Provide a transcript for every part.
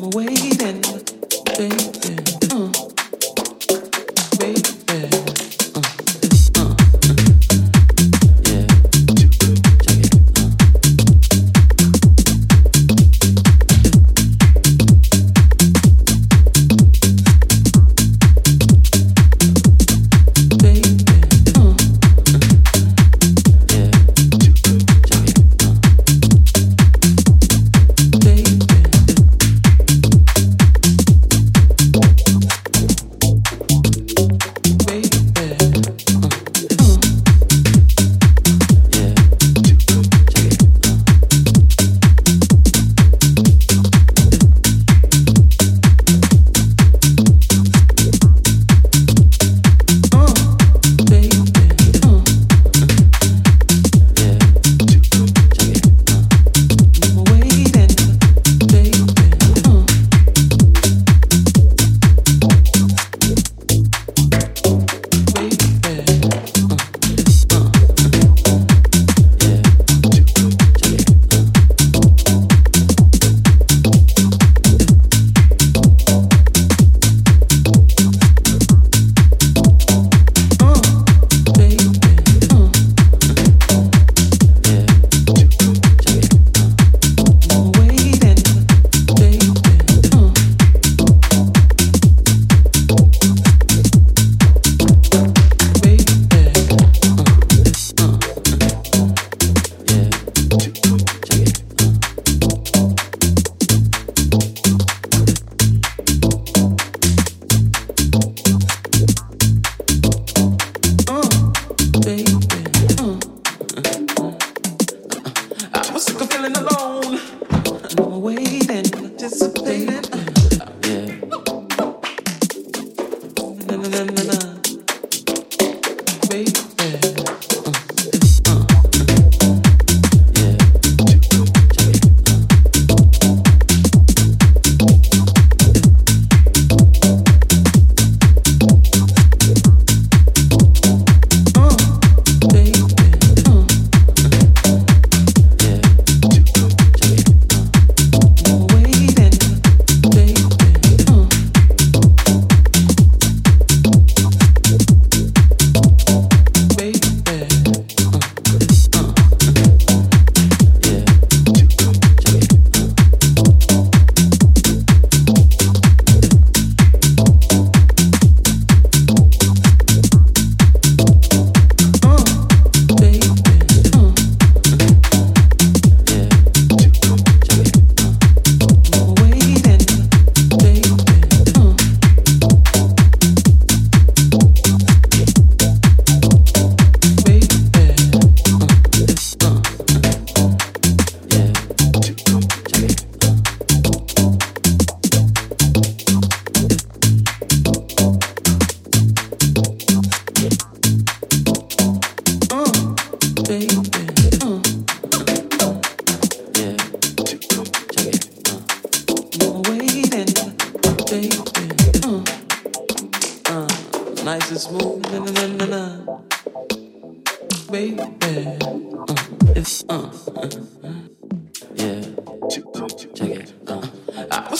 waiting, baby. baby.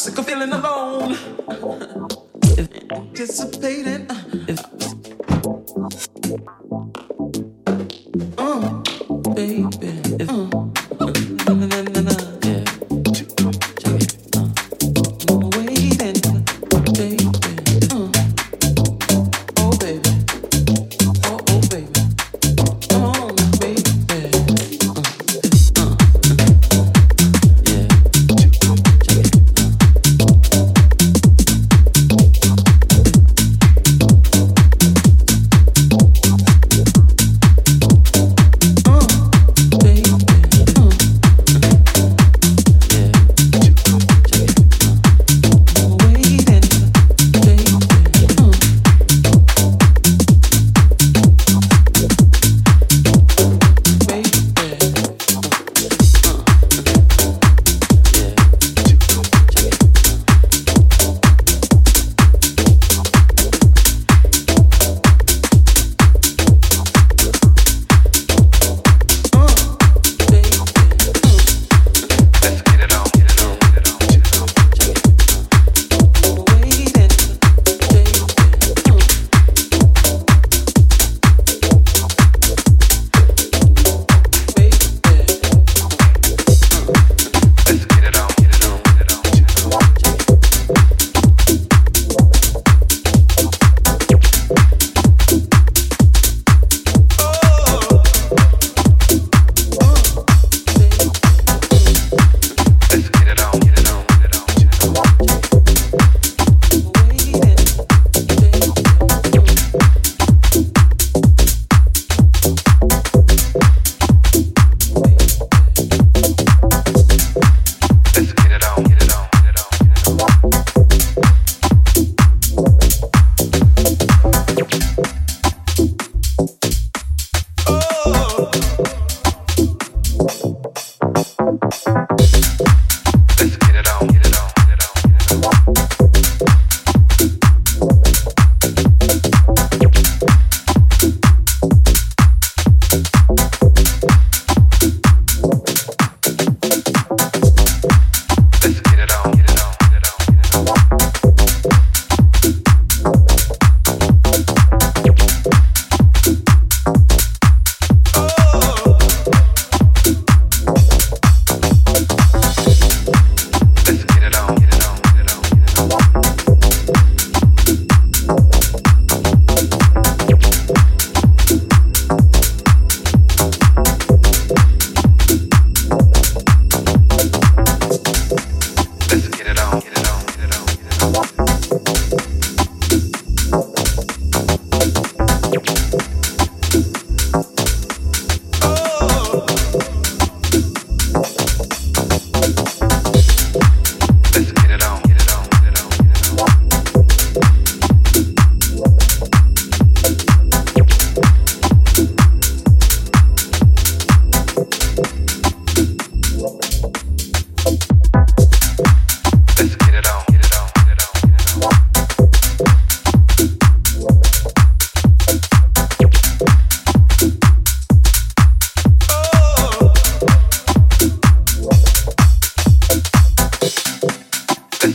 sick of feeling alone. Anticipating.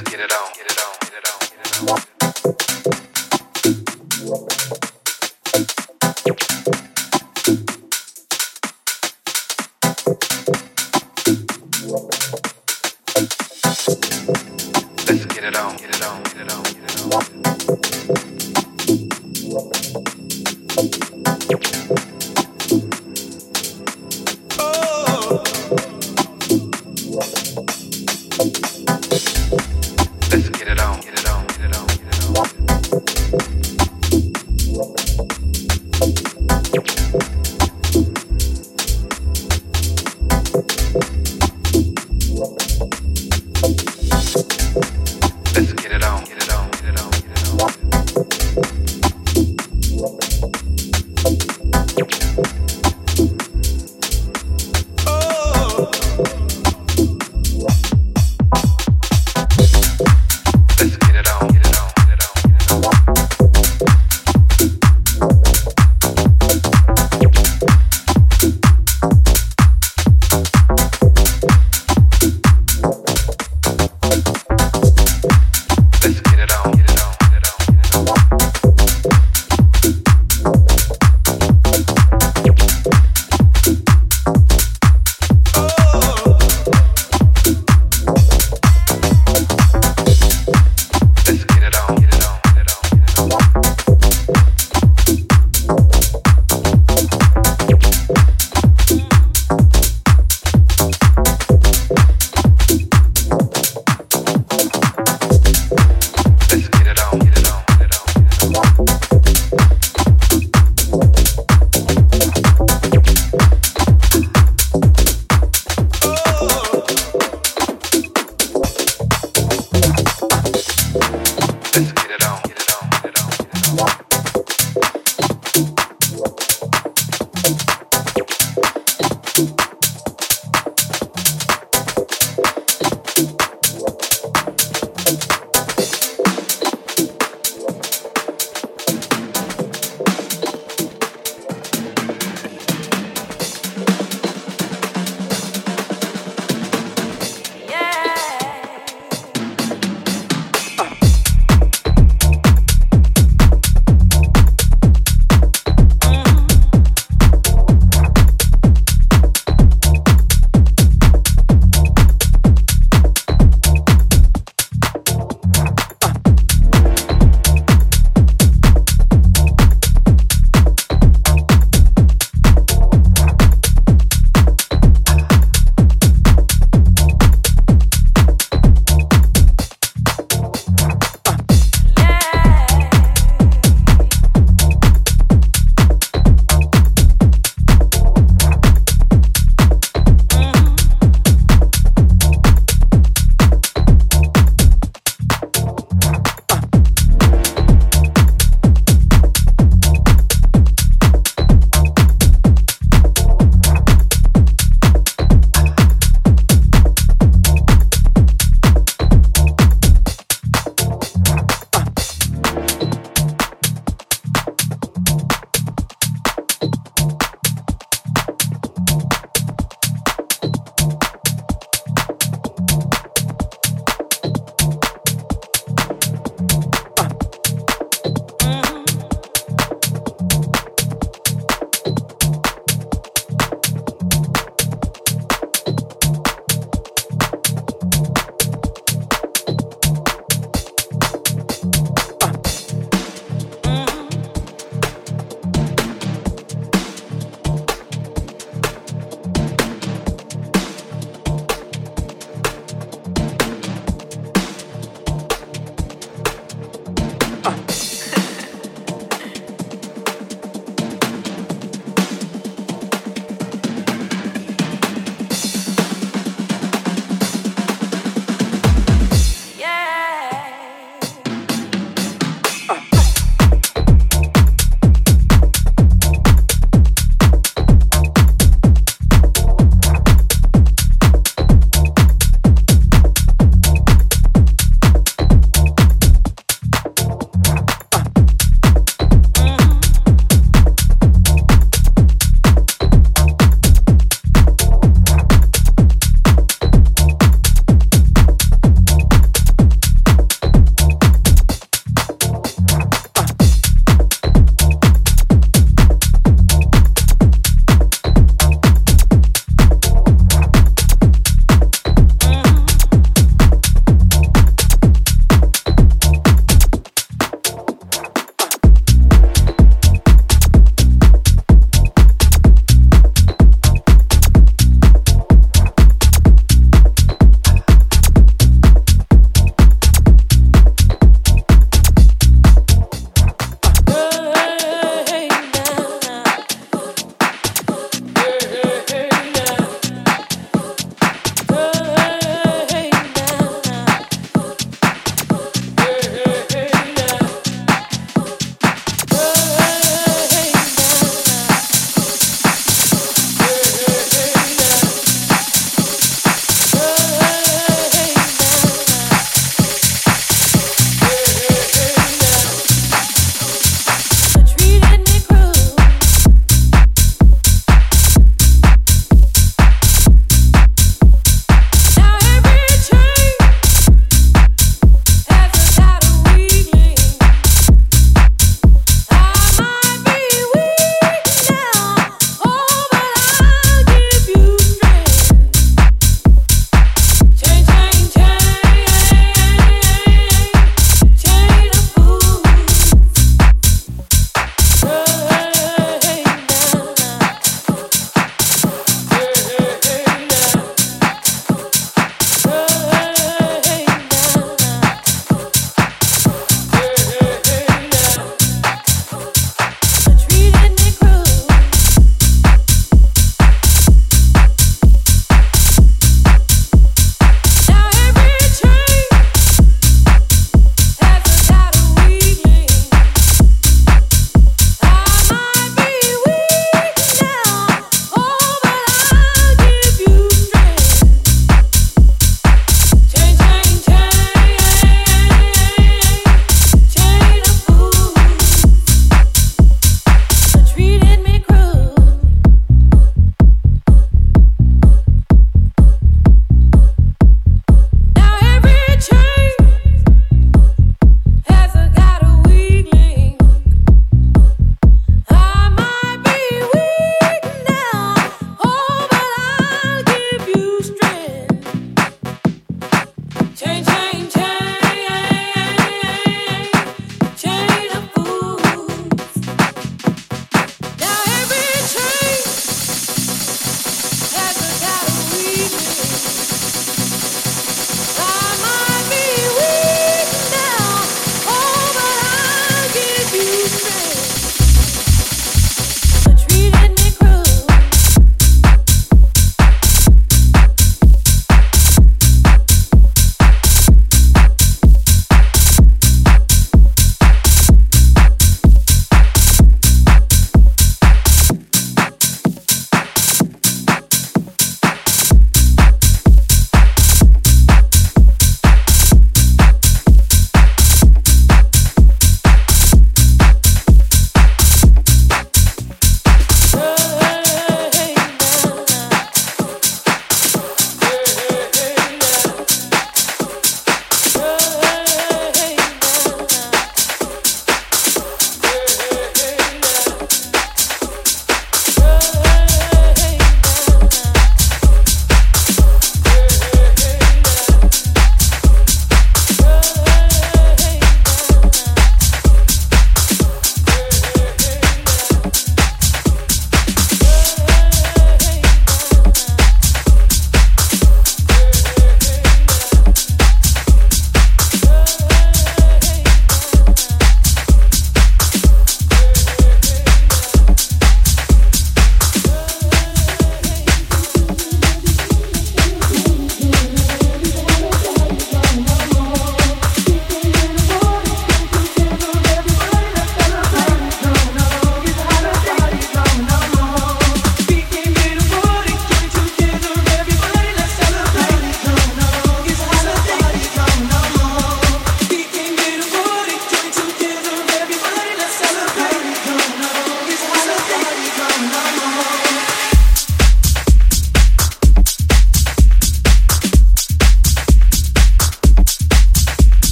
get it on. get it on.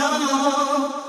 On.